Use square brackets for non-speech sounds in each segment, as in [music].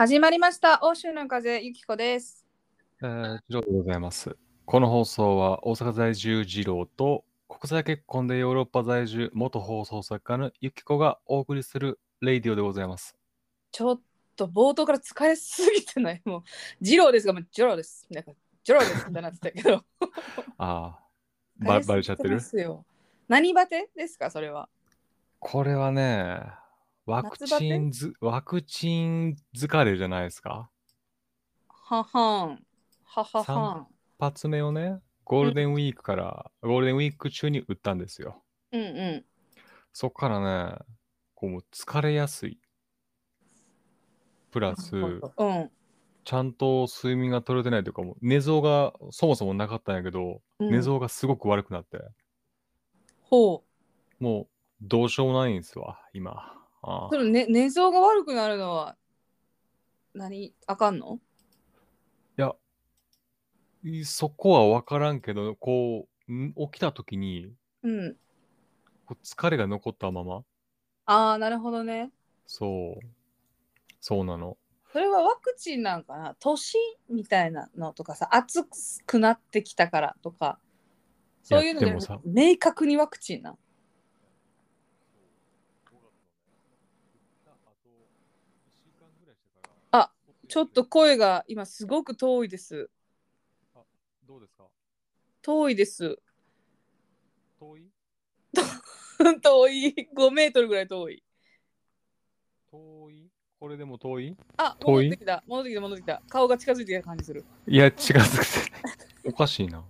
始まりました。欧州の風ゆきこです。えー、次郎でございます。この放送は大阪在住次郎と国際結婚でヨーロッパ在住元放送作家のゆきこがお送りするレイディオでございます。ちょっと冒頭から疲れすぎてない。もう、ジローですが、もうジローです。なんか、ジローですってなってたけど。[laughs] ああ、ばバレちゃってる？ますよ何バテですか、それは？これはね、ワクチンず、ワクチン疲れじゃないですか？ははん。はははん。一発目をね、ゴールデンウィークから、ゴールデンウィーク中に打ったんですよ。うんうん。そっからね、こうもう疲れやすい。プラス、うん。ちゃんと睡眠が取れてないというか、もう寝相がそもそもなかったんやけど、うん寝相がすごく悪くなって、ほもうどうしようもないんですわ、今。あう。その、ね、寝相が悪くなるのは、何あかんの？いや、いそこは分からんけど、こう、ん起きた時にうん。こう疲れが残ったまま、ああ、なるほどね。そう、そうなの。それはワクチンなんかな？年みたいなのとかさ暑くなってきたからとかそういうのでいやでもさ明確にワクチンなんあちょっと声が今すごく遠いです。あどうですか？遠いです。遠い？[laughs] 遠い。5メートルぐらい遠い。遠い？これでも遠い？あ遠い？戻ってきた。戻ってきた戻ってきた。顔が近づいてきた感じする。いや、違づくて。[laughs] おかしいな。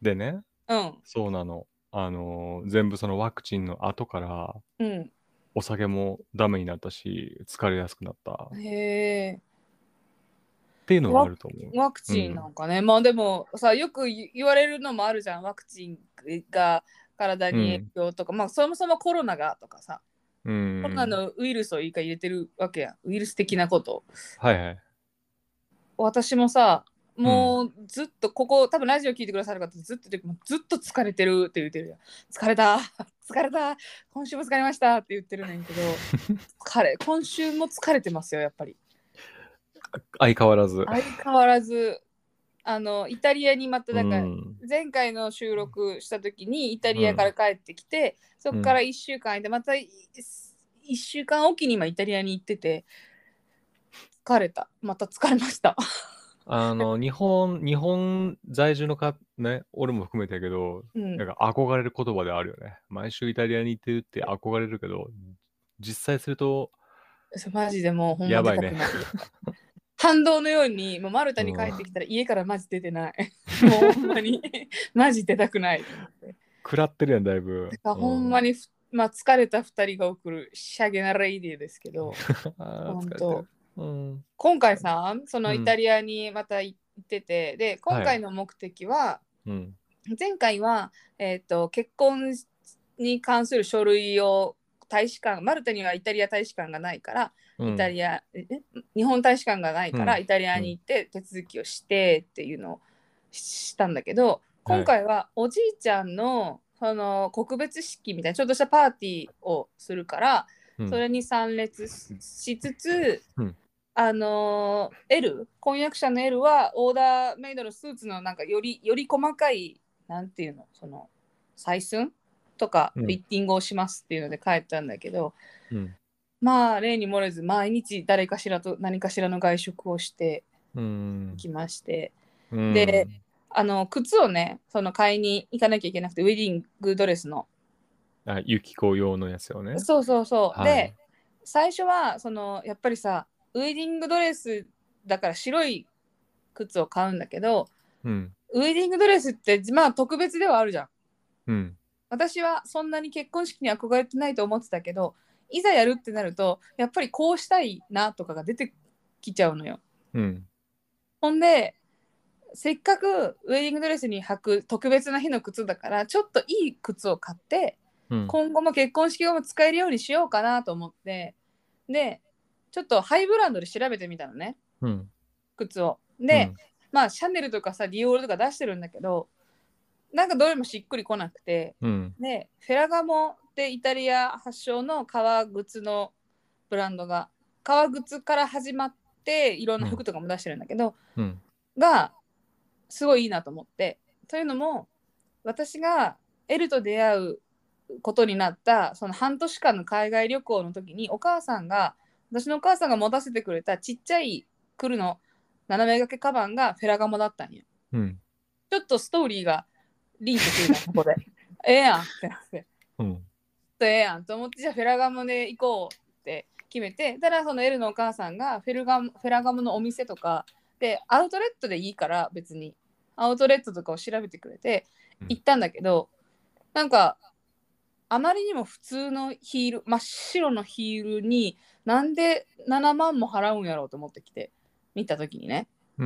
でね、うん。そうなの。あのー全部そのワクチンの後から、うんお酒もダメになったし、疲れやすくなった。っへえ。ていうのがあると思う。ワクチンなんかね、まあでもさよく言言われるのもあるじゃん。ワクチンが体に影響とか、まあそもそもコロナがとかさ、うん。コロナのウイルスをいいか入れてるわけやん。ウイルス的なこと。はいはい。私もさもうずっとここ多分ラジオ聞いてくださる方ずっと言ってずっと疲れてるって言ってるやん。疲れた疲れた。今週も疲れました。って言ってるねんけど。疲れ今週も疲れてますよやっぱり。相変わらず。相変わらず。あのイタリアにまただから、うん。前回の収録した時にイタリアから帰ってきて、そこから1週間いてまた1週間おきに今イタリアに行ってて疲れた。また疲れましたあの、日本、日本在住のか、ね、俺も含めてやけど、うん。なんか憧れる言葉であるよね。毎週イタリアに行ってるって憧れるけど、実際すると、そうマジでもうほんまやばいね。反動のようにもうマルタに帰ってきたら家からマジ出てない。[laughs] もうほんまに。[laughs] マジ出たくない。食らってるやん、だいぶ。だからほんまに。にふ、まあ、疲れた2人が送るシャゲなレイディーですけど。[laughs] あー疲れうん。今回さそのうん。イタリアにまた行ってて、で今回の目的は、うん。前回は、えー、と結婚に関する書類を大使館マルタにはイタリア大使館がないから、うん。イタリアえ日本大使館がないから、うん。イタリアに行って手続きをしてっていうのをしたんだけど今回はおじいちゃんのその告別式みたいなちょっとしたパーティーをするから、うん。それに参列ししつつ、うんあのー L 婚約者の L はオーダーメイドのスーツのなんかよりより細かいなんていうのその採寸とかうんフィッティングをしますっていうので帰ったんだけど、うん。まあ例に漏れず毎日誰かしらと何かしらの外食をしてうん。きましてうんで、あの靴をねその買いに行かなきゃいけなくてウェディングドレスのあ、ユキコ用のやつよね。そうそうそう、はいで最初はそのやっぱりさウェディングドレスだから白い靴を買うんだけどうん。ウェディングドレスってまあ特別ではあるじゃんうん。私はそんなに結婚式に憧れてないと思ってたけどいざやるってなるとやっぱりこうしたいなとかが出てきちゃうのようん。ほんでせっかくウェディングドレスに履く特別な日の靴だからちょっといい靴を買ってうん。今後も結婚式後も使えるようにしようかなと思ってでちょっとハイブランドで調べてみたのねうん。靴をで、まあシャネルとかさディオールとか出してるんだけどなんかどれもしっくりこなくてうん。でフェラガモってイタリア発祥の革靴のブランドが革靴から始まっていろんな服とかも出してるんだけど、うん。がすごいいいなと思ってというのも私がエルと出会うことになったその半年間の海外旅行の時にお母さんが私のお母さんが持たせてくれたちっちゃいクルの斜め掛けカバンがフェラガモだったんよ。うん。ちょっとストーリーがリンクするな [laughs] ここで。ええやんってなって。うん。ちょっとええやんと思ってじゃあフェラガモで行こうって決めてただそのエルのお母さんがフェルガムフェラガムのお店とかでアウトレットでいいから別にアウトレットとかを調べてくれてうん行ったんだけど、なんかあまりにも普通のヒール真っ白のヒールになんで7万も払うんやろうと思ってきて見た時にね。で、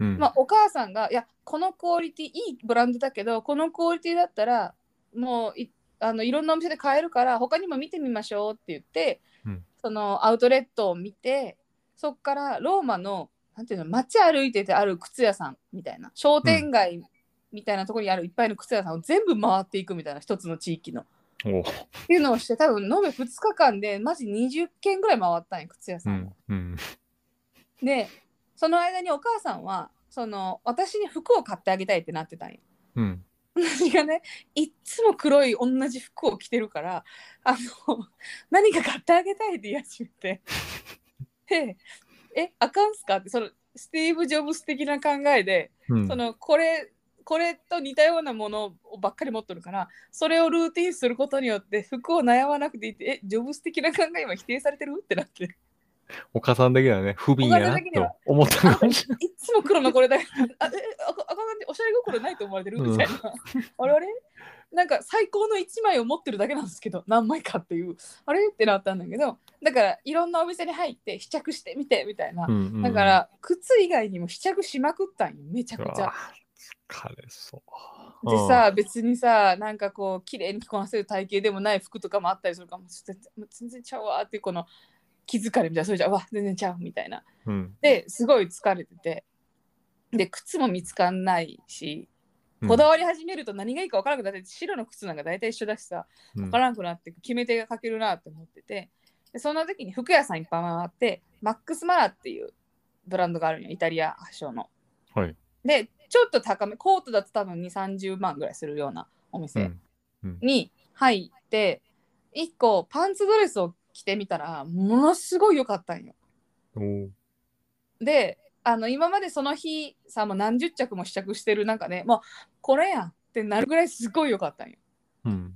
うん、まあ、お母さんがいやこのクオリティいいブランドだけどこのクオリティだったらもういあのいろんなお店で買えるから他にも見てみましょうって言って、うん。そのアウトレットを見てそっからローマのなんていうの街歩いててある靴屋さんみたいな商店街みたいなところにあるいっぱいの靴屋さんを全部回っていくみたいな一つの地域の。っていうのをして多分延べ2日間でマジ20軒ぐらい回ったんや靴屋うさんを。ん。うん。でその間にお母さんはその私に服を買ってあげたいってなってたんよ。うん。私がねいっつも黒い同じ服を着てるからあの何か買ってあげたいって言い始めてでえあかんすかってそのスティーブ・ジョブス的な考えで、うん。そのこれこれと似たようなものばっかり持ってるからそれをルーティンすることによって服を悩まなくていいってえジョブス的な考えは否定されてる？ってなって。お母さん的にはね、不憫やなと思ったかもしれない。いっつも黒のこれだけあえああかんおしゃれ心ないと思われてる？みたいな、あれあれ？なんか最高の1枚を持ってるだけなんですけど何枚かっていう。あれ？ってなったんだけどだからいろんなお店に入って試着してみてみたいな、うんうんうん。だから靴以外にも試着しまくったんよめちゃくちゃうわ。疲れそう。でさ別にさなんかこう綺麗に着こなせる体型でもない服とかもあったりするからも全然ちゃうわーっていうこの気づかれみたいなそれじゃうわ全然ちゃうみたいなうん。ですごい疲れててで靴も見つかんないしうんこだわり始めると何がいいか分からなくなって白の靴なんか大体一緒だしさうん分からなくなって決め手が欠けるなって思っててでそんな時に服屋さんいっぱい回ってマックスマラっていうブランドがあるんよイタリア発祥の。はい。でちょっと高めコートだと多分2 3 0万ぐらいするようなおう店ん。うん。に入って、1個パンツドレスを着てみたらものすごい良かったんよ。であの今までその日さもう何十着も試着してる中でもうこれやんってなるぐらいすごい良かったんよ。うん。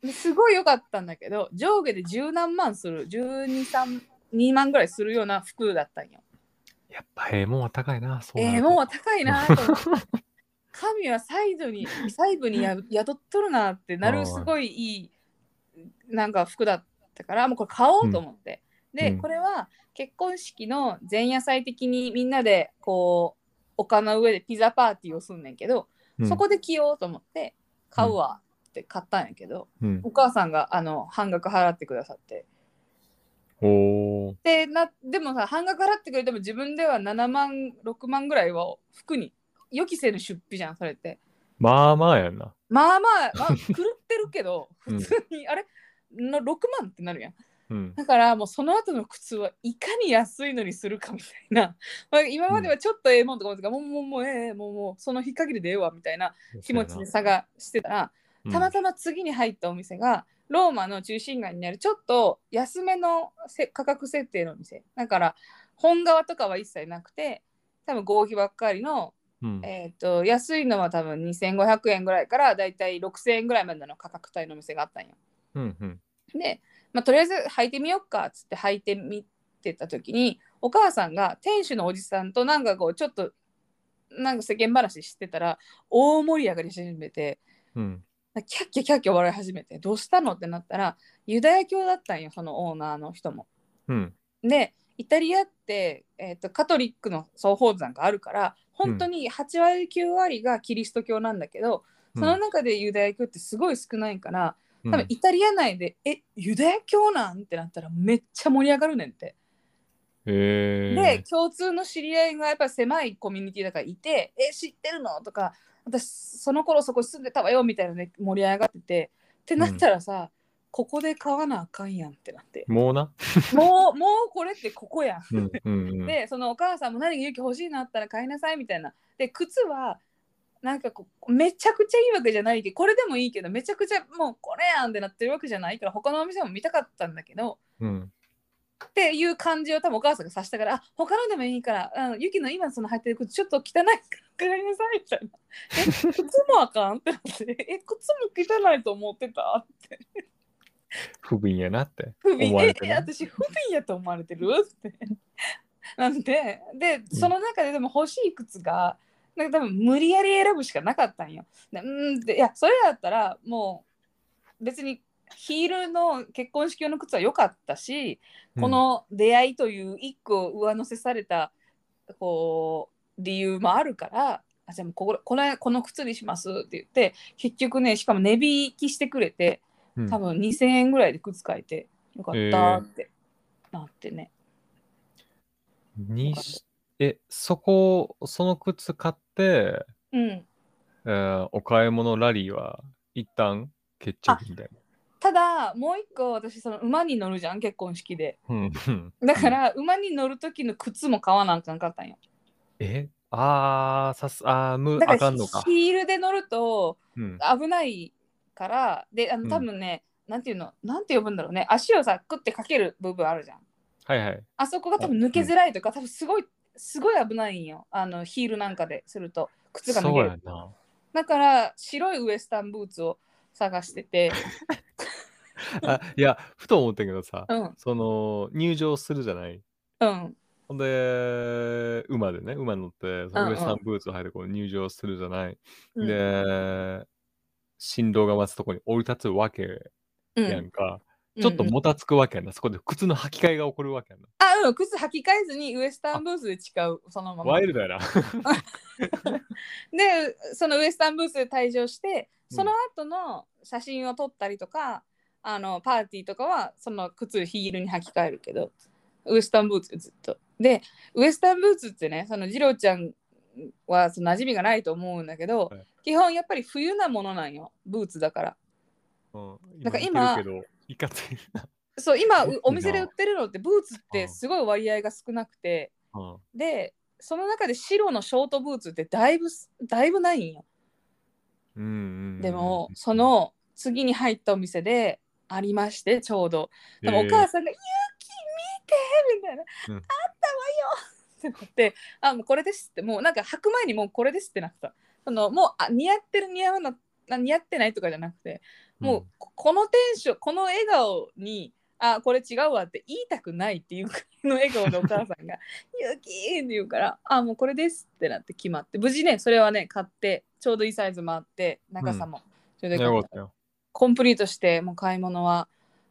ですごい良かったんだけど上下で十何万する123万ぐらいするような服だったんよ。やっぱええもんは高いな。そうなえー、るともう高いなと思って。[laughs] 神はサイドに細部にや宿っとるなってなるすごいいいなんか服だったからもうこれ買おうと思って、で、うん。これは結婚式の前夜祭的にみんなでこう丘の上でピザパーティーをすんねんけど、うん。そこで着ようと思って買うわって買ったんやけど、うん。お母さんがあの半額払ってくださってでなでもさ半額払ってくれても自分では7万6万ぐらいは服に予期せぬ出費じゃんそれって。まあまあやんな。まあまあ、まあ、[laughs] 狂ってるけどうん普通に、あれ？の6万ってなるやん。うん。だからもうその後の靴はいかに安いのにするかみたいな、[laughs] まあ、今まではちょっとええもんとか思ってた。から、もうもうもうええもうもうその日限りでええわみたいな気持ちで探してたらうん。たまたま次に入ったお店がローマの中心街にあるちょっと安めのせ価格設定のお店。だから本革とかは一切なくて多分合皮ばっかりの、うん。えー、と安いのは多分2500円ぐらいからだいたい6000円ぐらいまでの価格帯のお店があったんよ。うんうん。で、まあ、とりあえず履いてみよっかっつって履いてみてた時にお母さんが店主のおじさんとなんかこうちょっとなんか世間話してたら大盛り上がりし始めてうんキャッキャキャッキャ笑い始めてどうしたの？ってなったらユダヤ教だったんよそのオーナーの人も。うんでイタリアって、えー、とカトリックの総宝山があるから本当に8割9割がキリスト教なんだけど、その中でユダヤ教ってすごい少ないからうん多分イタリア内で「えユダヤ教なん?」ってなったらめっちゃ盛り上がるねんって。えで共通の知り合いがやっぱり狭いコミュニティだからいて「え知ってるの?」とか「私その頃そこ住んでたわよ」みたいなね盛り上がっててってなったらさ、ここで買わなあかんやんってなってもうな？もうもうこれってここやんうんうんうん。でそのお母さんも何か勇気欲しいなあったら買いなさいみたいなで靴はなんかこうめちゃくちゃいいわけじゃないけどこれでもいいけどめちゃくちゃもうこれやんってなってるわけじゃないから他のお店も見たかったんだけどうん。っていう感じを多分お母さんがさしたからあ他のでもいいからあのユキの今その履いてる靴ちょっと汚いから買いなさいみたいな。え靴もあかんってなって。え靴も汚いと思ってたって。不憫やなって。不思われてね。私不憫やと思われてるって。なんででその中ででも欲しい靴がなんか多分無理やり選ぶしかなかったんよ。でうんでいやそれだったらもう別にヒールの結婚式用の靴は良かったし、この出会いという一個上乗せされたこう理由もあるからあじゃあもうこここれこの靴にしますって言って結局ねしかも値引きしてくれてうん、多分2000円ぐらいで靴買えてよかったってなってね。にしえ、そこ、その靴買って、うん、えーお買い物ラリーは一旦決着みたいただもう一個私その馬に乗るじゃん結婚式で。な。うんうんだから馬に乗る時の靴も買わなあかんかったんよ。え？あー、さす、あー、む、だからあかんのか。ヒールで乗るとうん。危ないからであうんの多分ね、なんていうの？なんて呼ぶんだろうね足をさクッてかける部分あるじゃん。はいはい。あそこが多分抜けづらいとか、多分すごいすごい危ないんよあのヒールなんかですると靴が抜そう。やな。だから白いウエスタンブーツを探してて、[laughs] あいや、ふと思ったけどさ、うん。その、入場するじゃない？うん。ほんで、馬でね、馬乗って、そのウエスタンブーツを履いてこう入場するじゃない？うん。で、新郎が待つとこに降り立つわけうん。やんか。ちょっとうんうんもたつくわけやんな。そこで靴の履き替えが起こるわけやんな。あうん。靴履き替えずにウエスタンブーツで誓う。そのまま。ワイルドやな。でそのウエスタンブーツで退場してうん。その後の写真を撮ったりとか、あのパーティーとかはその靴ヒールに履き替えるけどウエスタンブーツでずっと。でウエスタンブーツってねその次郎ちゃんはその馴染みがないと思うんだけど、はい。基本やっぱり冬なものなんよ。ブーツだから。うん、なんか今いかつ [laughs] いな。そう今お店で売ってるのってブーツっうん。てすごい割合が少なくて。うん。でその中で白のショートブーツってだいぶだいぶないんよ。うんうんうんでもそ、の次に入ったお店でありましてちょうど。でもお母さんが「ゆうき見て!」みたいな「うんあったわよ! [laughs]」ってなって「あもうこれです」って。もうなんか履く前にもうこれですってなってた。そのもうあ似合ってる似合わなな似合ってないとかじゃなくてもうここのテンションこの笑顔にあこれ違うわって言いたくないっていうくらいの笑顔でお母さんが「ゆうき!」って言うから「あもうこれです」ってなって決まって無事ねそれはね買ってちょうどいいサイズもあって長さもちょうどうん、よかっよかったたよ。コンプリートしてもう買い物は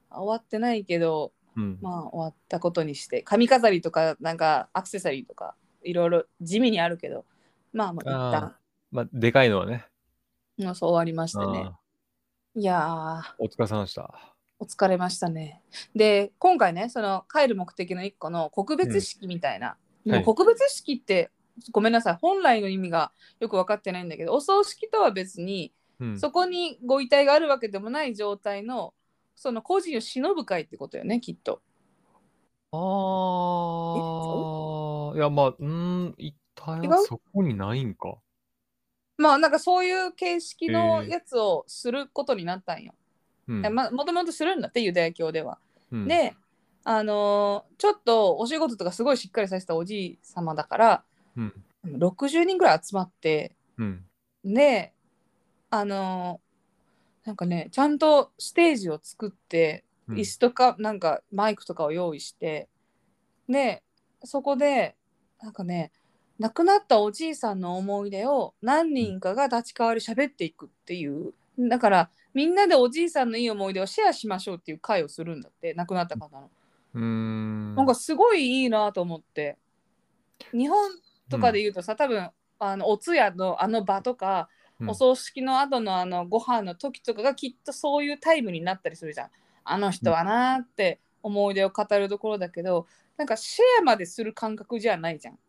終わってないけどうん。まあ終わったことにして髪飾りとかなんかアクセサリーとかいろいろ地味にあるけどまあもう一旦まあ、でかいのはね。そう終わりましてねあいやお疲れ様でした。お疲れましたね。で今回ねその帰る目的の一個の告別式みたいな、でも告別式ってごめんなさい。本来の意味がよく分かってないんだけどお葬式とは別にうん、そこにご遺体があるわけでもない状態のその個人を忍ぶ会ってことよねきっと。ああ、いや、まあ、うーん、一体違う？そこにないんか。まあなんかそういう形式のやつをすることになったんよ。うん。えまもともとするんだってユダヤ教では。うん、であのーちょっとお仕事とかすごいしっかりさせたおじい様だからうん、60人ぐらい集まってうん、であのーなんかねちゃんとステージを作ってうん。椅子とかなんかマイクとかを用意してでそこでなんかね亡くなったおじいさんの思い出を何人かが立ち代わり喋っていくっていう。だからみんなでおじいさんのいい思い出をシェアしましょうっていう会をするんだって亡くなった方の。うーん。なんかすごいいいなと思って。日本とかで言うとさ、多分あのお通夜のあの場とか、うん。お葬式の後のあのご飯の時とかがきっとそういうタイムになったりするじゃん。あの人はなーって思い出を語るところだけどなんかシェアまでする感覚じゃないじゃん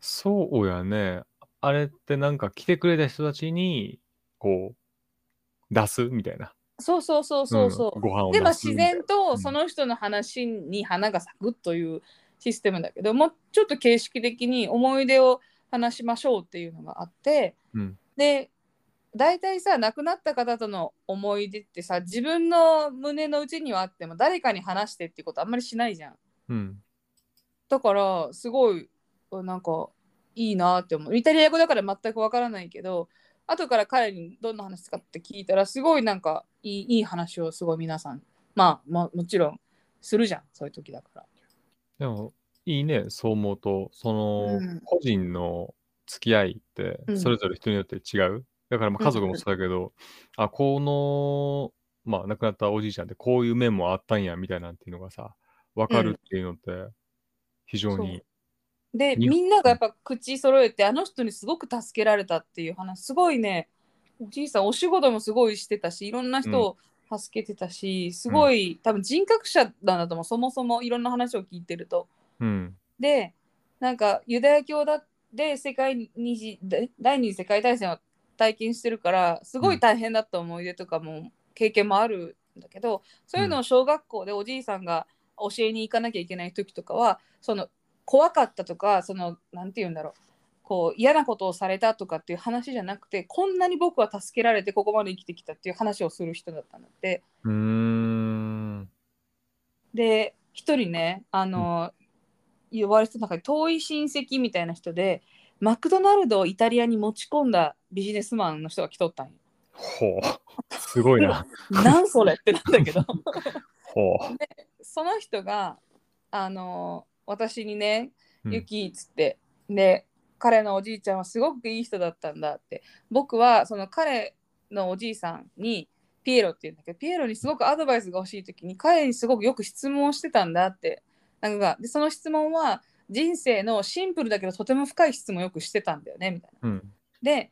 そうやね。あれってなんか来てくれた人たちに、こう、出すみたいな。そうそうそうそうそう。んご飯を出すみたいな然とうんその人の話に花が咲くというシステムだけどもうちょっと形式的に思い出を話しましょうっていうのがあってうんで大体さ亡くなった方との思い出ってさ自分の胸の内にはあっても誰かに話してっていうことあんまりしないじゃん。うんだからすごいなんかいいなって思う。イタリア語だから全くわからないけど後から彼にどんな話かって聞いたらすごいなんかいいいい話をすごい皆さんまあ、まあ、もちろんするじゃんそういう時だから。でもいいねそう思うとその、個人の付き合いってそれぞれ人によって違う、だからまあ家族もそうだけど、あこのまあ亡くなったおじいちゃんってこういう面もあったんやみたいなんていうのがさ分かるっていうのって非常に、でみんながやっぱ口揃えてあの人にすごく助けられたっていう話すごいねおじいさんお仕事もすごいしてたしいろんな人を助けてたし、すごい多分人格者なんだと思うそもそもいろんな話を聞いてると。うん。でなんかユダヤ教だで世界二次で第二次世界大戦を体験してるからすごい大変だった思い出とかも経験もあるんだけど、そういうのを小学校でおじいさんが教えに行かなきゃいけない時とかはその怖かったとかそのなんて言うんだろう。こう嫌なことをされたとかっていう話じゃなくてこんなに僕は助けられてここまで生きてきたっていう話をする人だったんだって。うーん。で一人ねあの、呼ばれてた中で遠い親戚みたいな人でマクドナルドをイタリアに持ち込んだビジネスマンの人が来とったんよ。ほう。すごいな。[laughs] なんそれってなんだけど。[laughs] ほその人があの私にね「う、うん。ユキ」っつって、で彼のおじいちゃんはすごくいい人だったんだって。僕はその彼のおじいさんにピエロっていうんだけどピエロにすごくアドバイスが欲しい時に彼にすごくよく質問をしてたんだって。なんかでその質問は人生のシンプルだけどとても深い質問をよくしてたんだよねみたいな。うん。で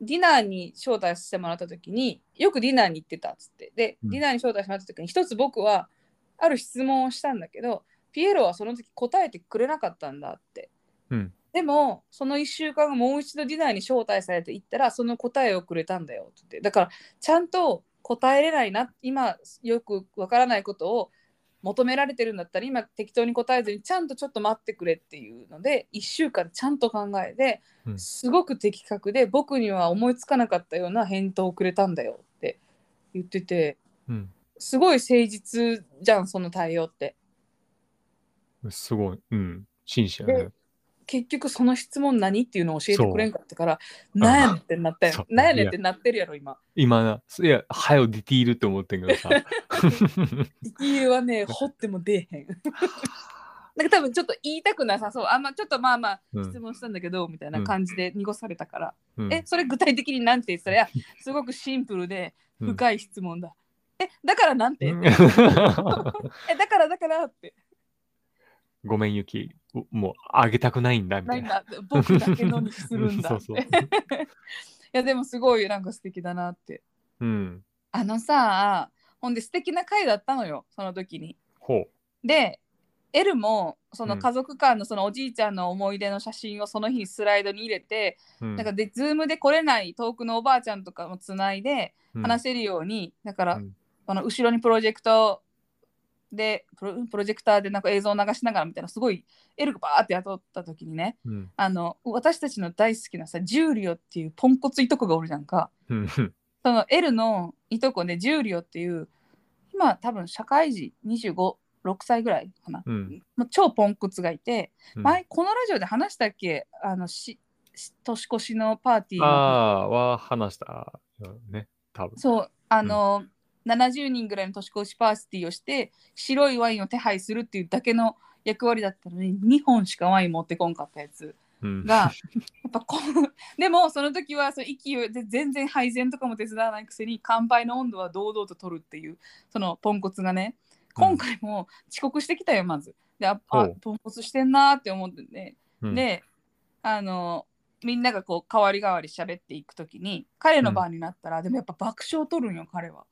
ディナーに招待してもらった時によくディナーに行ってたっつって。で、うん。ディナーに招待してもらった時に一つ僕はある質問をしたんだけどピエロはその時答えてくれなかったんだって。うん。でもその1週間後もう一度ディナーに招待されて行ったらその答えをくれたんだよって。だからちゃんと答えれないな今よくわからないことを求められてるんだったら今適当に答えずにちゃんとちょっと待ってくれっていうので1週間ちゃんと考えてうん。すごく的確で僕には思いつかなかったような返答をくれたんだよって言っててうん。すごい誠実じゃんその対応って。すごい、うん、真摯やね。結局その質問何っていうのを教えてくれんかったからうなんやねんってなったよ。なんやねんってなってるやろ今。今な、いや、はよディティールって思ってんけどさ。理由はね掘っても出えへん。なんか多分ちょっと言いたくなさそう。あんまちょっとまあまあうん質問したんだけど、みたいな感じで濁されたから。うんえ、それ具体的になんて言ってたら、いや、すごくシンプルでうん深い質問だ。え、だからなんて、うんえ、だからだからって。ごめん、ゆき。おもう、あげたくないんだ、みたな。ないんだ。僕だけのにするんだ。[laughs] そうそう [laughs] いや、でもすごいなんか素敵だなって。うん。あのさ、ほんで素敵な回だったのよ、その時に。ほで、エルもそのうん家族間のそのおじいちゃんの思い出の写真をその日にスライドに入れて、う。うんなんかで、ズームで来れない遠くのおばあちゃんとかもつないでうん話せるように、だから、うんこの後ろにプロジェクトでプロ、プロジェクターでなんか映像を流しながらみたいな、すごいエルがバーって雇った時にね、うん。あの私たちの大好きなさ、ジューリオっていうポンコツいとこがおるじゃんか。うん。その L のいとこでジューリオっていう今多分社会人256歳ぐらいかな、うん。もう超ポンコツがいて、うん。前このラジオで話したっけ？あのしし年越しのパーティーあのあ、は話したよね、多分。そうあの、70人ぐらいの年越しパーティーをして白いワインを手配するっていうだけの役割だったのに2本しかワイン持ってこんかったやつうんがやっぱこう [laughs] でもその時はそう勢いで全然配膳とかも手伝わないくせに乾杯の温度は堂々と取るっていうそのポンコツがね今回も遅刻してきたよまず。でああポンコツしてんなーって思ってね、うん、であのみんながこう代わり代わり喋っていく時に彼の番になったら、でもやっぱ爆笑を取るんよ彼は。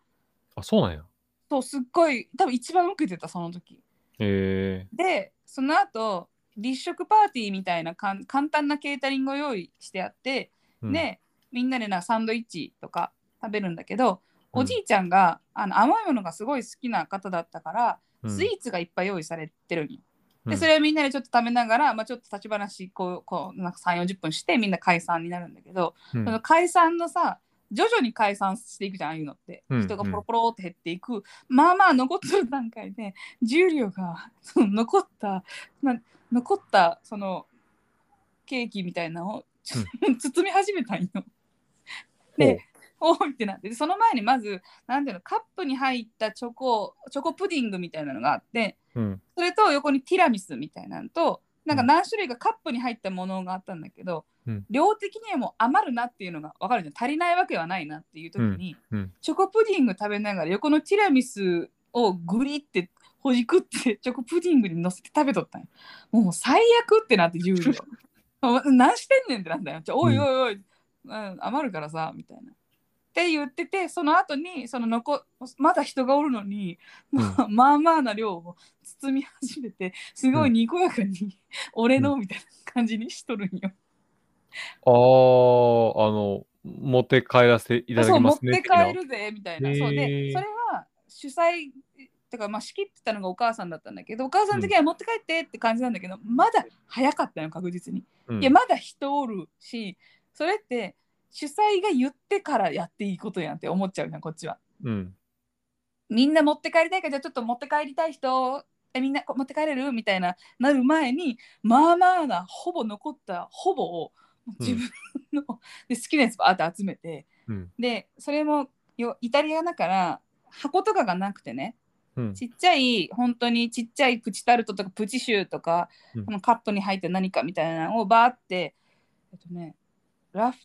あ、そうなんや。そうすっごい多分一番受けてたその時。えでその後立食パーティーみたいなかん簡単なケータリングを用意してあって、ーうん、でみんなでなサンドイッチとか食べるんだけどおじいちゃんが、あの甘いものがすごい好きな方だったから、うんスイーツがいっぱい用意されてるんよ。うんでそれをみんなでちょっと食べながら、まあ、ちょっと立ち話こうこうなんか3 4 0分してみんな解散になるんだけど、うんその解散のさ徐々に解散していくじゃんああいうのって、うん人がポロポロって減っていく、まあまあ残ってる段階で重量がその残った、まあ、残ったそのケーキみたいなのを、[laughs] 包み始めたんよ。でおーいってなってでその前にまずなんていうのカップに入ったチョコチョコプディングみたいなのがあってうん。それと横にティラミスみたいなのとなんかうん。何種類かカップに入ったものがあったんだけど、うん量的にはもう余るなっていうのが分かるじゃん。足りないわけはないなっていう時に、うん。チョコプディング食べながら横のティラミスをグリってほじくってチョコプディングに乗せて食べとったんよ。もう最悪ってなって10秒 [laughs] 何してんねんってなんだよ。ちょおいおいおい、うん、余るからさみたいな。って言っててその後にその残まだ人がおるのに、まあまあまあな量を包み始めてすごいにこやかに、俺のみたいな感じにしとるんよ。ああ、あの、持って帰らせていただそうきますね。持って帰るぜみたいな。そうでそれは主催てかまあ仕切ってたのがお母さんだったんだけどお母さんの時は持って帰ってって感じなんだけど、まだ早かったの確実に。うんいやまだ人おるしそれって主催が言ってからやっていいことやんって思っちゃうじゃんこっちは。うん。みんな持って帰りたいからじゃあちょっと持って帰りたい人えみんなこ持って帰れる？みたいななる前にまあまあなほぼ残ったほぼを自分の、[laughs] で好きなやつバーって集めてうん。でそれもよイタリアだから箱とかがなくてねうん。ちっちゃい本当にちっちゃいプチタルトとかプチシューとか、うんこのカップに入って何かみたいなのをバーってえっとねラフ、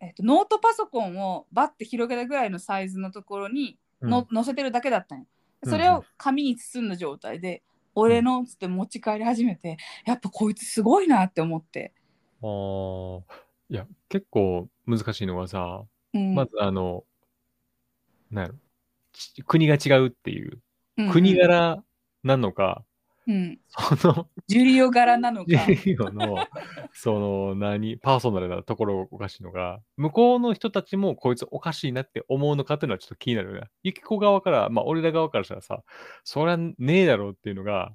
えっと、ノートパソコンをバッて広げたぐらいのサイズのところにの、載せてるだけだったんよ。それを紙に包んだ状態で、俺のっつって持ち帰り始めて、やっぱこいつすごいなって思って。ああ、いや、結構難しいのがさ、うん。まずあの、なんやろ、ち国が違うっていう、うん国柄なのか、うん、その、ジュリオ柄なのか。ジオの、その、何、パーソナルなところがおかしいのが、向こうの人たちもこいつおかしいなって思うのかっていうのはちょっと気になるよね。ユキコ側から、まあ、俺ら側からしたらさ、そりゃねえだろうっていうのが、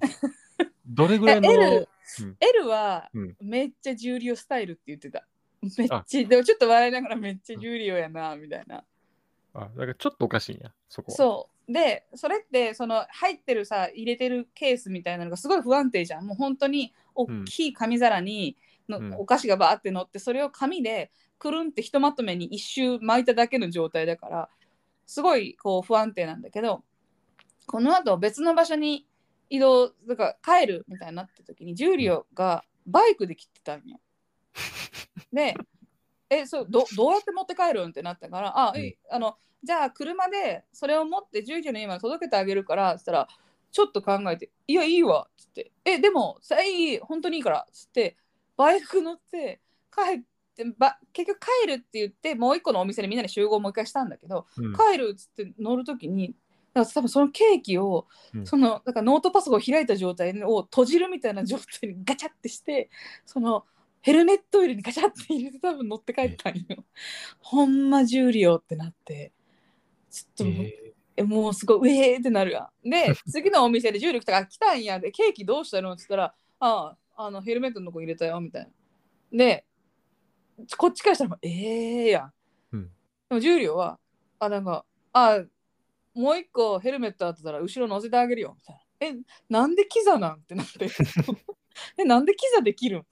どれぐらいの、L, うん L はうんめっちゃジュリオスタイルって言ってた。めっちゃ、でもちょっと笑いながらめっちゃジュリオやな、みたいな。あ、だからちょっとおかしいんや、そこは。そう。で、それって、その入ってるさ、入れてるケースみたいなのがすごい不安定じゃん。もう本当に大きい紙皿にの、うんお菓子がバーって乗って、それを紙でくるんってひとまとめに一周巻いただけの状態だから、すごいこう不安定なんだけど、この後別の場所に移動、だから帰るみたいになった時に、ジュリオがバイクで来てたんよ。[laughs] で、え、そうどどうやって持って帰るんってなったから、あ、うん。あの、じゃあ車でそれを持って住居の家まで届けてあげるからっつったらちょっと考えて「いやいいわ」っつって「えでもさいい本当にいいから」っつってバイク乗って帰ってば結局帰るって言ってもう一個のお店でみんなで集合もう一回したんだけど、うん。帰るっつって乗る時にだから多分そのケーキを、うんそのだからノートパソコンを開いた状態を閉じるみたいな状態にガチャってして [laughs] そのヘルメット入れにガチャって入れて多分乗って帰ったんよ。ほんまジュリオってなってちょっともう,、ええもうすごい、えーってなるやん。で、[laughs] 次のお店で重力とか来たんやで、ケーキどうしたのって言ったら、ああ、あのヘルメットのとこ入れたよ、みたいな。で、こっちからしたら、ええやん。うんでも、重量は、あ、なんか、あもう一個ヘルメットあったら後ろ乗せてあげるよ、みたいな。え、なんでキザなん？ってなって。[laughs] え、なんでキザできるん？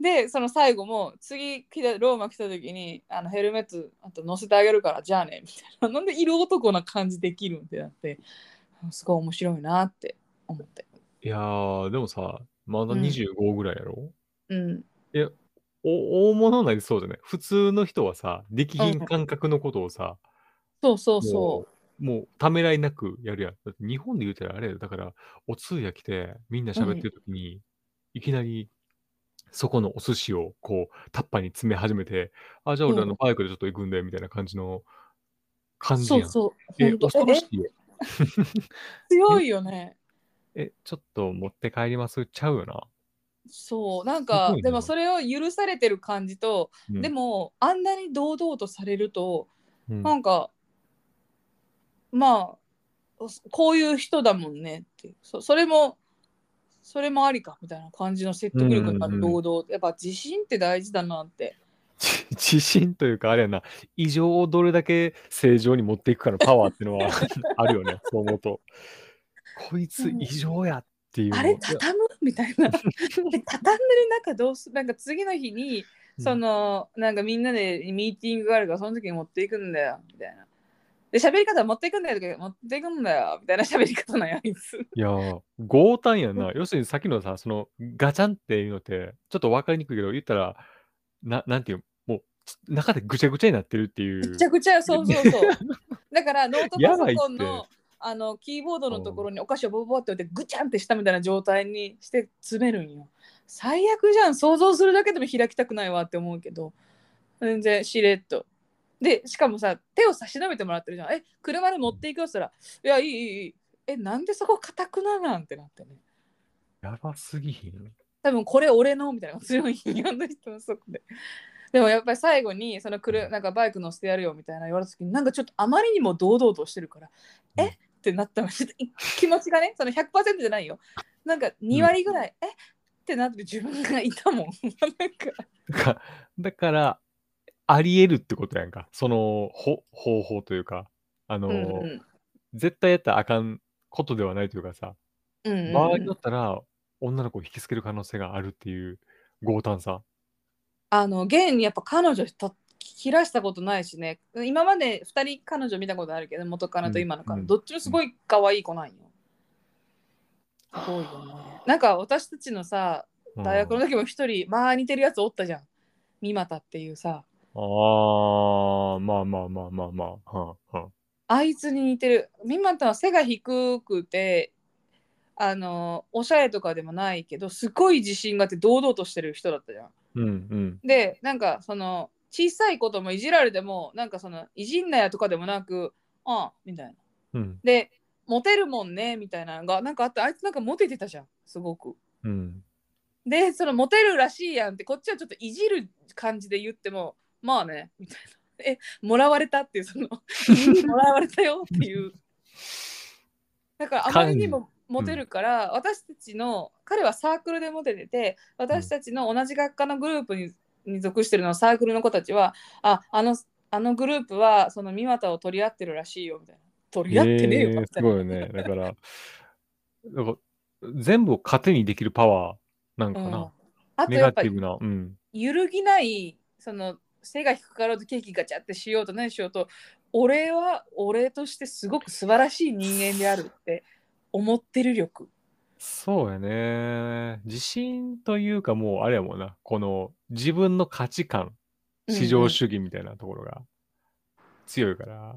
で、その最後も、次来た、ローマ来た時に、あのヘルメットあと乗せてあげるから、じゃあね、みたいな。なんで色男な感じできるん？ってなって、すごい面白いなって思って。いやー、でもさ、まだうん25ぐらいやろ、うん。お大物になりそうじゃない？普通の人はさ、力品感覚のことをさ、そうそうそもうためらいなくやるやん。だって日本で言うたらあれだから、お通夜来て、みんな喋ってる時に、いきなり、そこのお寿司をこう、タッパーに詰め始めて、あ、じゃあ俺うんあのバイクでちょっと行くんで、みたいな感じの感う。じやん。そうそう。え、恐ろしえいよ。[laughs] 強いよね。[laughs] え、ちょっと持って帰ります？ちゃうよな。そう。なんすかでもそれを許されてる感じと、うんでも、あんなに堂々とされると、うんなんかまあこういう人だもんねって。そそれもそれもありかみたいな感じの説得力のあるうんうん堂々、やっぱ自信って大事だなって。じ [laughs] 自信というか、あれやな、異常をどれだけ正常に持っていくかのパワーっていうのは [laughs] あるよね、そう思うと。こいつ異常やっていうの。あれ畳む？みたいな。で畳んでる中どうすなんか次の日にうん。そのなんかみんなでミーティングがあるからその時に持っていくんだよ。みたいなで喋り方は持っていくんだよ。とか持っていくんだよ。みたいな喋り方なんやあいつ。いやー、強胆やな。要するにさっきのさ、そのガチャンっていうのって、ちょっと分かりにくいけど、言ったら、ななんていう、もう中でぐちゃぐちゃになってるっていう。めちゃくちゃそうそうそう。だからノートパソコンのあのキーボードのところにお菓子をボボボって置いてぐちゃんってしたみたいな状態にして詰めるんよ。最悪じゃん。想像するだけでも開きたくないわって思うけど。全然しれっとでしかもさ手を差し伸べてもらってるじゃん。え車で持っていくよって言ったらいやいいいいいい。えなんでそこ硬くななんてなってね。やばすぎひん。多分これ俺のみたいな強いんよあの人のそこで。[laughs] でもやっぱり最後にそのくるなんかバイク乗せてやるよみたいな言われた時になんかちょっとあまりにも堂々としてるから、うん。え？ってなったの。ちょっとい気持ちがねその100%じゃないよ。なんか2割ぐらい、え？ってなってる自分がいたもん。[laughs] なんかだからあり得るってことやんか。そのほ方法というか、あのー、うんうん。絶対やったらあかんことではないというかさ、うんうんうん。場合によったら女の子を引きつける可能性があるっていう強胆さ。あの現にやっぱ彼女と切らしたことないしね。今まで2人彼女見たことあるけど元カノと今のカノ、うん。どっちもすごい可愛い子なんよ。すごいよね。なんか私たちのさうん。大学の時も一人まあ似てるやつおったじゃん。三股っていうさああ、まあまあまあまあまあ。はあはあ、あいつに似てる。三股は背が低くてあのおしゃれとかでもないけどすごい自信があって堂々としてる人だったじゃん。うんうん。でなんかその小さいこともいじられてもなんかそのいじんなやとかでもなくああみたいな。うん。でモテるもんねみたいなのがなんかあってあいつなんかモテてたじゃんすごく。うん。でそのモテるらしいやんってこっちはちょっといじる感じで言ってもまあねみたいなえもらわれたっていうその [laughs] もらわれたよっていうだからあまりにもモテるから、私たちの彼はサークルでモテてて私たちの同じ学科のグループにに属してるのサークルの子たちはああのあのグループはその三股を取り合ってるらしいよみたいな取り合ってねえよえーみたいなすごいよね。だから、だから全部を糧にできるパワーなんかうんな。あとやっぱり。うん。揺るぎないその背が低かろうとケーキガチャってしようと何しようと俺は俺としてすごく素晴らしい人間であるって思ってる力。そうやね。自信というかもうあれやもんな。この自分の価値観、至上主義みたいなところが。強いから。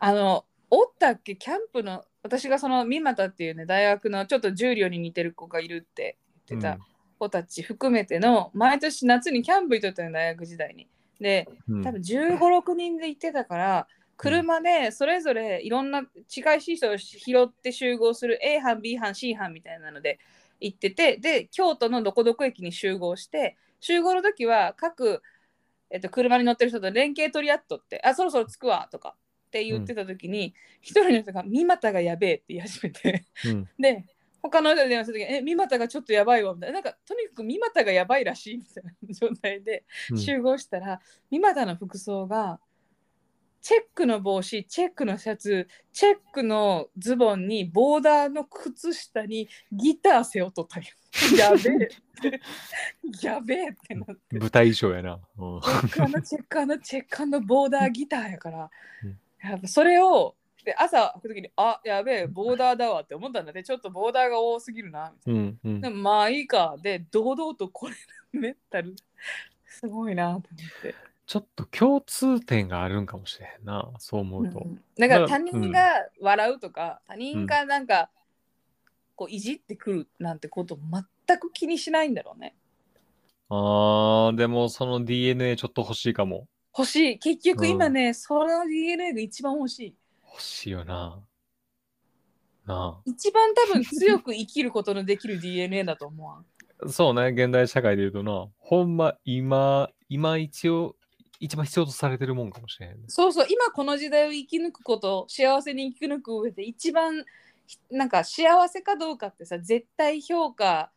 あのおったっけ？キャンプの私がその三股っていうね大学のちょっと重量に似てる子がいるって言ってた子たち含めての、毎年夏にキャンプ行っとったの大学時代に。でうん。多分1 5 6人で行ってたから車でそれぞれいろんな近い人を拾って集合する A 班 B 班 C 班みたいなので行っててで京都のどこどこ駅に集合して集合の時は各、えっと、車に乗ってる人と連携取り合っとってあそろそろ着くわとかって言ってた時に一、人の人が「三股がやべえ」って言い始めて。うん。で他の人に電話した時に「え三股がちょっとやばいわ」みたいな。なんかとにかく三股がやばいらしいみたいな状態でうん。集合したら、三股の服装がチェックの帽子チェックのシャツチェックのズボンにボーダーの靴下にギター背負っとったんよ。[laughs] やべえ。やべえってなって。舞台衣装やな。うん。チェッカーのチェッカーのチェッカーのボーダーギターやから、うん。やっぱそれをで朝開く時にあやべえボーダーだわって思ったんだねちょっとボーダーが多すぎるなみたいな。うんうんでもまあいいかで堂々とこれメンタルすごいなと思って。ちょっと共通点があるんかもしれへんな。そう思うと。うんだからまあ他人が笑うとか、他人がなんかこういじってくるなんてこと全く気にしないんだろうね。あー、でもその DNA ちょっと欲しいかも。欲しい結局今ね、その DNA が一番欲しい。欲しいよな。な一番多分強く生きることのできる DNA だと思う。そうね、現代社会で言うとな、ほんま今、今一応一番必要とされてるもんかもしれへんね。そうそう今この時代を生き抜くこと幸せに生き抜く上で一番ひなんか幸せかどうかってさ絶対評価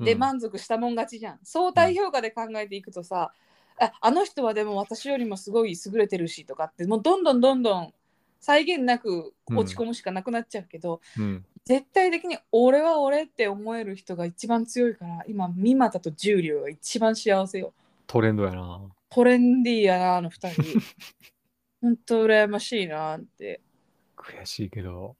でうん満足したもん勝ちじゃん、相対評価で考えていくとさ、ああの人はでも私よりもすごい優れてるしとかってもうどんどんどんどん際限なく落ち込むしかなくなっちゃうけど、うん。絶対的に俺は俺って思える人が一番強いから今三股と重量が一番幸せよトレンドやな。トレンディーやなあの二人ほんと羨ましいなって悔しいけど。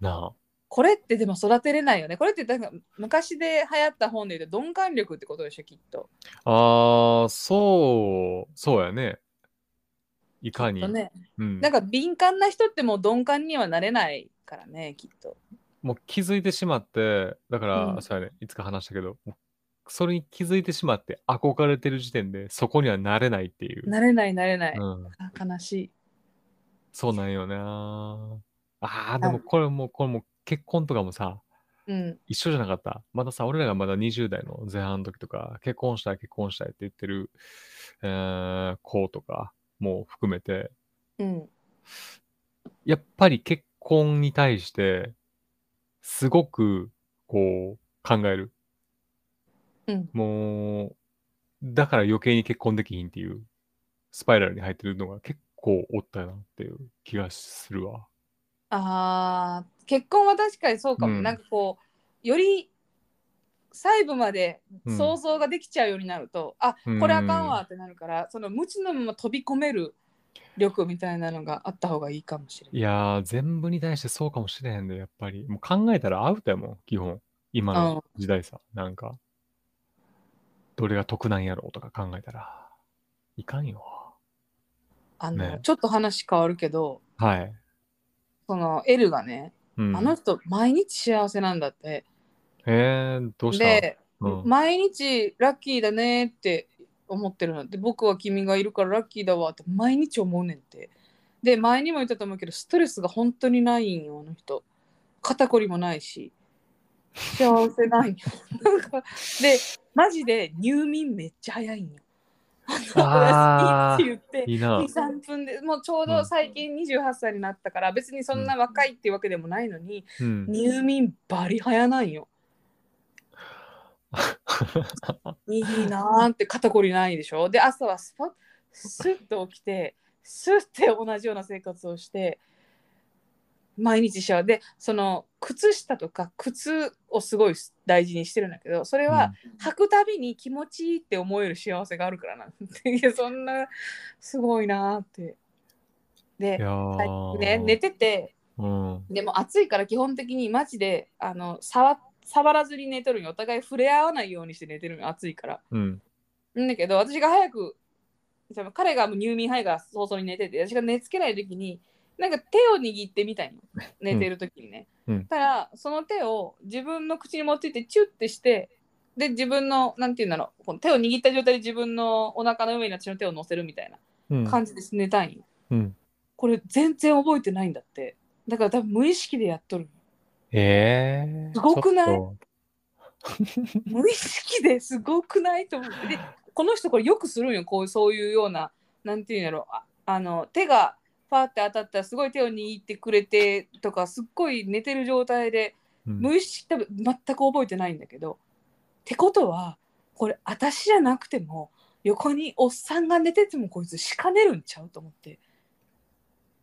なあ。これってでも育てれないよねこれってなんか昔で流行った本で言うと鈍感力ってことでしょきっとああ、そう、そうやね。いかに。ね。うん。なんか敏感な人ってもう鈍感にはなれないからねきっと。もう気づいてしまって、だから、うん。そうやね、いつか話したけど、それに気づいてしまって憧れてる時点でそこにはなれないっていう。なれないなれない、うん、あ悲しい。そうなんよな。ああ、でもこれも、これも結婚とかもさ、うん。一緒じゃなかった。まださ、俺らがまだ20代の前半の時とか、結婚したい、結婚したいって言ってる、えー子とかも含めて、うん。やっぱり結婚に対して、すごく、こう、考える。うん。もう、だから余計に結婚できひんっていう、スパイラルに入ってるのが結構おったなっていう気がするわ。あー結婚は確かにそうかも、うん。なんかこうより細部までうん想像ができちゃうようになると、あこれあかんわってなるから、その無知のまま飛び込める力みたいなのがあった方がいいかもしれない。いやー、全部に対してそうかもしれへんで、やっぱり。もう考えたらアウトやもん、基本。今の時代さ、なんか。どれが得なんやろうとか考えたら。いかんよ。あのねちょっと話変わるけどはい。その L がね、うん、あの人毎日幸せなんだって。えー、どうした？で、うん。毎日ラッキーだねって思ってるの。で僕は君がいるからラッキーだわって毎日思うねんって。で前にも言ったと思うけどストレスが本当にないんよあの人。肩こりもないし幸せない。んよなんかでマジで入眠めっちゃ早いんよ。って言っていいな。23分でもうちょうどうん。最近28歳になったから別にそんな若いっていうわけでもないのに、うん。入眠バリ早なんよ [laughs] いいなーって肩こりないでしょ？で朝はスパッスッと起きてスッて同じような生活をして毎日シャワーでその靴下とか靴をすごい大事にしてるんだけどそれは履くたびに気持ちいいって思える幸せがあるからなんて。いやそんなすごいなーって。でね寝ててうん。でも暑いから基本的にマジであの触触らずに寝とるんよ。お互い触れ合わないようにして寝てる。んよ暑いから。うん。んだけど私が早く彼がもう入眠早いから早々に寝てて私が寝つけない時になんか手を握ってみたいよ寝てる時にね、うん。たらその手を自分の口に持っていってチュッてしてで自分のなんていうんだろう。この手を握った状態で自分のお腹の上に私の手を乗せるみたいなうん。感じで寝たいんよ、うん。これ全然覚えてないんだって。だから多分無意識でやっとるえー。すごくない？[laughs] 無意識ですごくないと思ってでこの人これよくするんよ。こうそういうようななんていうんやろ。ああの手がパーって当たったらすごい手を握ってくれてとかすっごい寝てる状態で無意識多分全く覚えてないんだけどってことはこれ私じゃなくても横におっさんが寝ててもこいつしかねるんちゃうと思って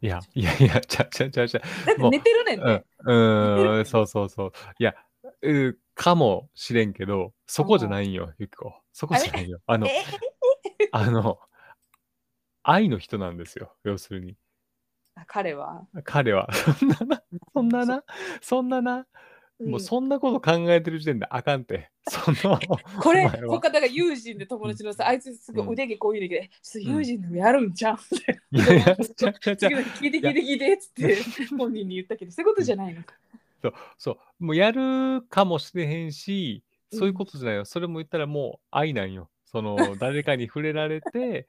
いや、いやいや、ちゃちゃちゃちゃ。だって寝てるねんね、うん、うーん、そうそうそう。いや、うかもしれんけど、そこじゃないんよ、ゆきこ。そこじゃないよ。あの、え？[laughs] あの、愛の人なんですよ、要するに。あ彼は、彼は。そんなな、そんなな、そんなな、もうそんなこと考えてる時点であかんて。[laughs] その、これ他だから友人で友達のさ、あいつすごい腕毛こういうので、ちょっと友人でもやるんちゃう？[laughs] って、いやいや、聞いて聞いて聞いてっつって本人に言ったけどそういうことじゃないのか。そう、そう、もうやるかもしれへんし、そういうことじゃないよ。それも言ったらもう愛なんよ。その、[laughs] 誰かに触れられて、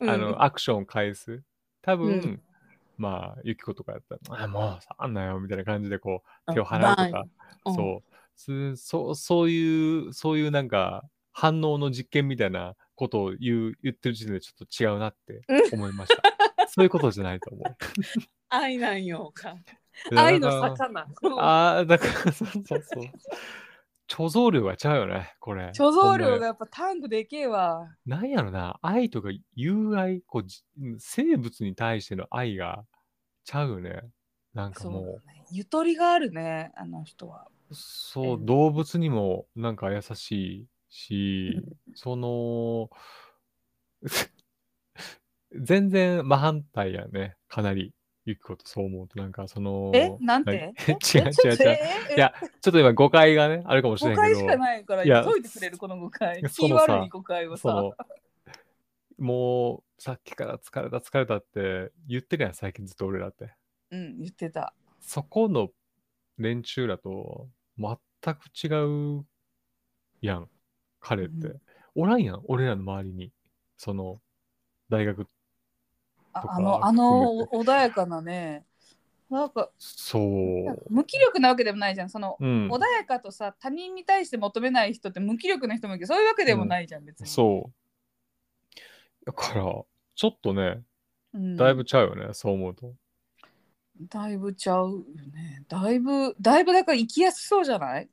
あうん。の、アクションを返す。多分、うんまあ、ゆきことかやったら、あ、もう、触んなよ、みたいな感じで、こう、手をあ払うとか、そう、すそう、そういう、そういうなんか、反応の実験みたいなことを言う言ってる時点でちょっと違うなってうん思いました。[laughs] そういうことじゃないと思う。愛なんよか。愛の魚。ああ、だから、そうそうそう。貯蔵量がちゃうよね、これ。貯蔵量がやっぱタンクでけえわ。なんやろな、愛とか友愛、こうじ生物に対しての愛がちゃうよね。なんかそうもだね。ゆとりがあるね、あの人は。う、そうう、ん動物にもなんか優しいし、その、[laughs] 全然真反対やね、かなり。ゆきことそう思うと、なんかその、え？なんて？何 [laughs] 違う違う違う。ういや、ちょっと今誤解がね、あるかもしれ誤ないけど。解しかないから解いてくれるこの誤解。そのさ気悪い誤解をさ。もうさっきから疲れた疲れたって言ってるやん最近ずっと俺らってうん、言ってた。そこの連中らと全く違うやん彼って、うんおらんやん俺らの周りにその大学あ [laughs] あの、あの穏やかなね。なんか、そう無気力なわけでもないじゃん。その、うん穏やかとさ、他人に対して求めない人って無気力な人もいるけど、そういうわけでもないじゃん、別に。そうだからちょっとねうんだいぶちゃうよね、そう思うとだいぶちゃうよね。だいぶ、だいぶだから生きやすそうじゃない？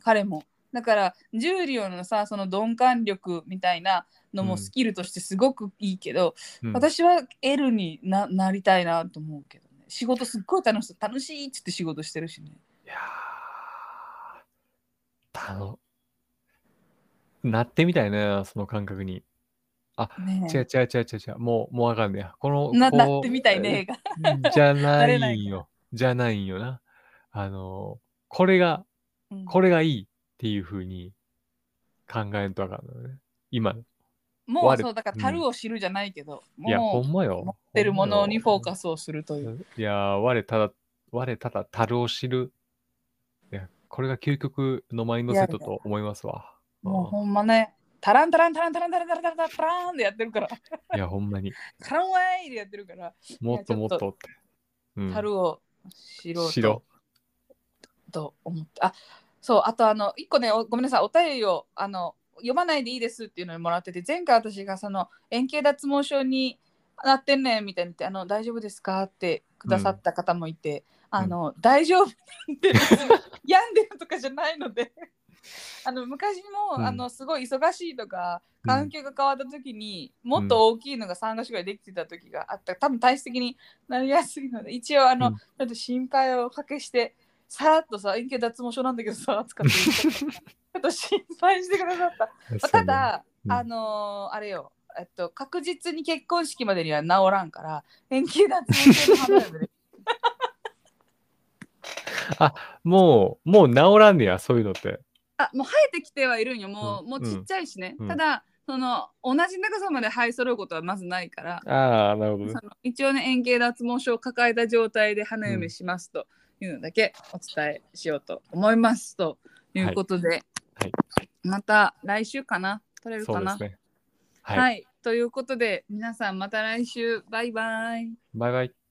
彼も。だから、ジュリオのさ、その鈍感力みたいなのうんもスキルとしてすごくいいけど、うん私は L にななりたいなと思うけどね。仕事すっごい楽しそう。楽しいっつって仕事してるしね。いやー、たの、なってみたいね、その感覚に。ね違う違う違う違うもう、もうわかんねや。この、ななってみたいね。[laughs] が。じゃないよ。じゃないんよな。あの、これが、うんこれがいいっていうふうに考えんとあかんのよね。今。我もうそう、だから樽を知るじゃないけど、いや、ほもんまよ。う持ってるものにフォーカス。スをするという。いや、我ただ、我ただ樽を知る。いや、これが究極のマインドセットと思いますわ。もうほんまね、タランタランタランタランタランタランタランタランタランでやってるから、いや、ほんまに。タランワイでやってるから、もっともっとって。うん樽を知ろうと思って。あそう、あとあの、一個ね、おごめんなさい、お便りをあの読まないでいいですっていうのにもらってて、前回私がその円形脱毛症になってんねんみたいに言って、あの大丈夫ですかってくださった方もいて、あの、大丈夫なんて [laughs] 病んでるとかじゃないので。[laughs] あの昔も、うん。あのすごい忙しいとか環境が変わった時に、もっと大きいのが3か所ぐらいできてた時があった。多分体質的になりやすいので一応あの、うん。ちょっと心配をおかけしてさらっとさ円形脱毛症なんだけどさ使ってちょっと心配してくださった、[laughs] まあただ、うん。あのーあれよえっと確実に結婚式までには治らんから円形脱毛症の花嫁でもう、もう治らんねや、そういうのって。あもう生えてきてはいるんよ。もう,、うん。もうちっちゃいしね、うん。ただその同じ長さまで生え揃うことはまずないから、ああ、なるほどね一応ね円形脱毛症を抱えた状態で花嫁しますというのだけお伝えしようと思いますということで、はいまた来週かな？取れるかな？そうですね。はい、はい。ということで皆さんまた来週バイバイ。バイバイ。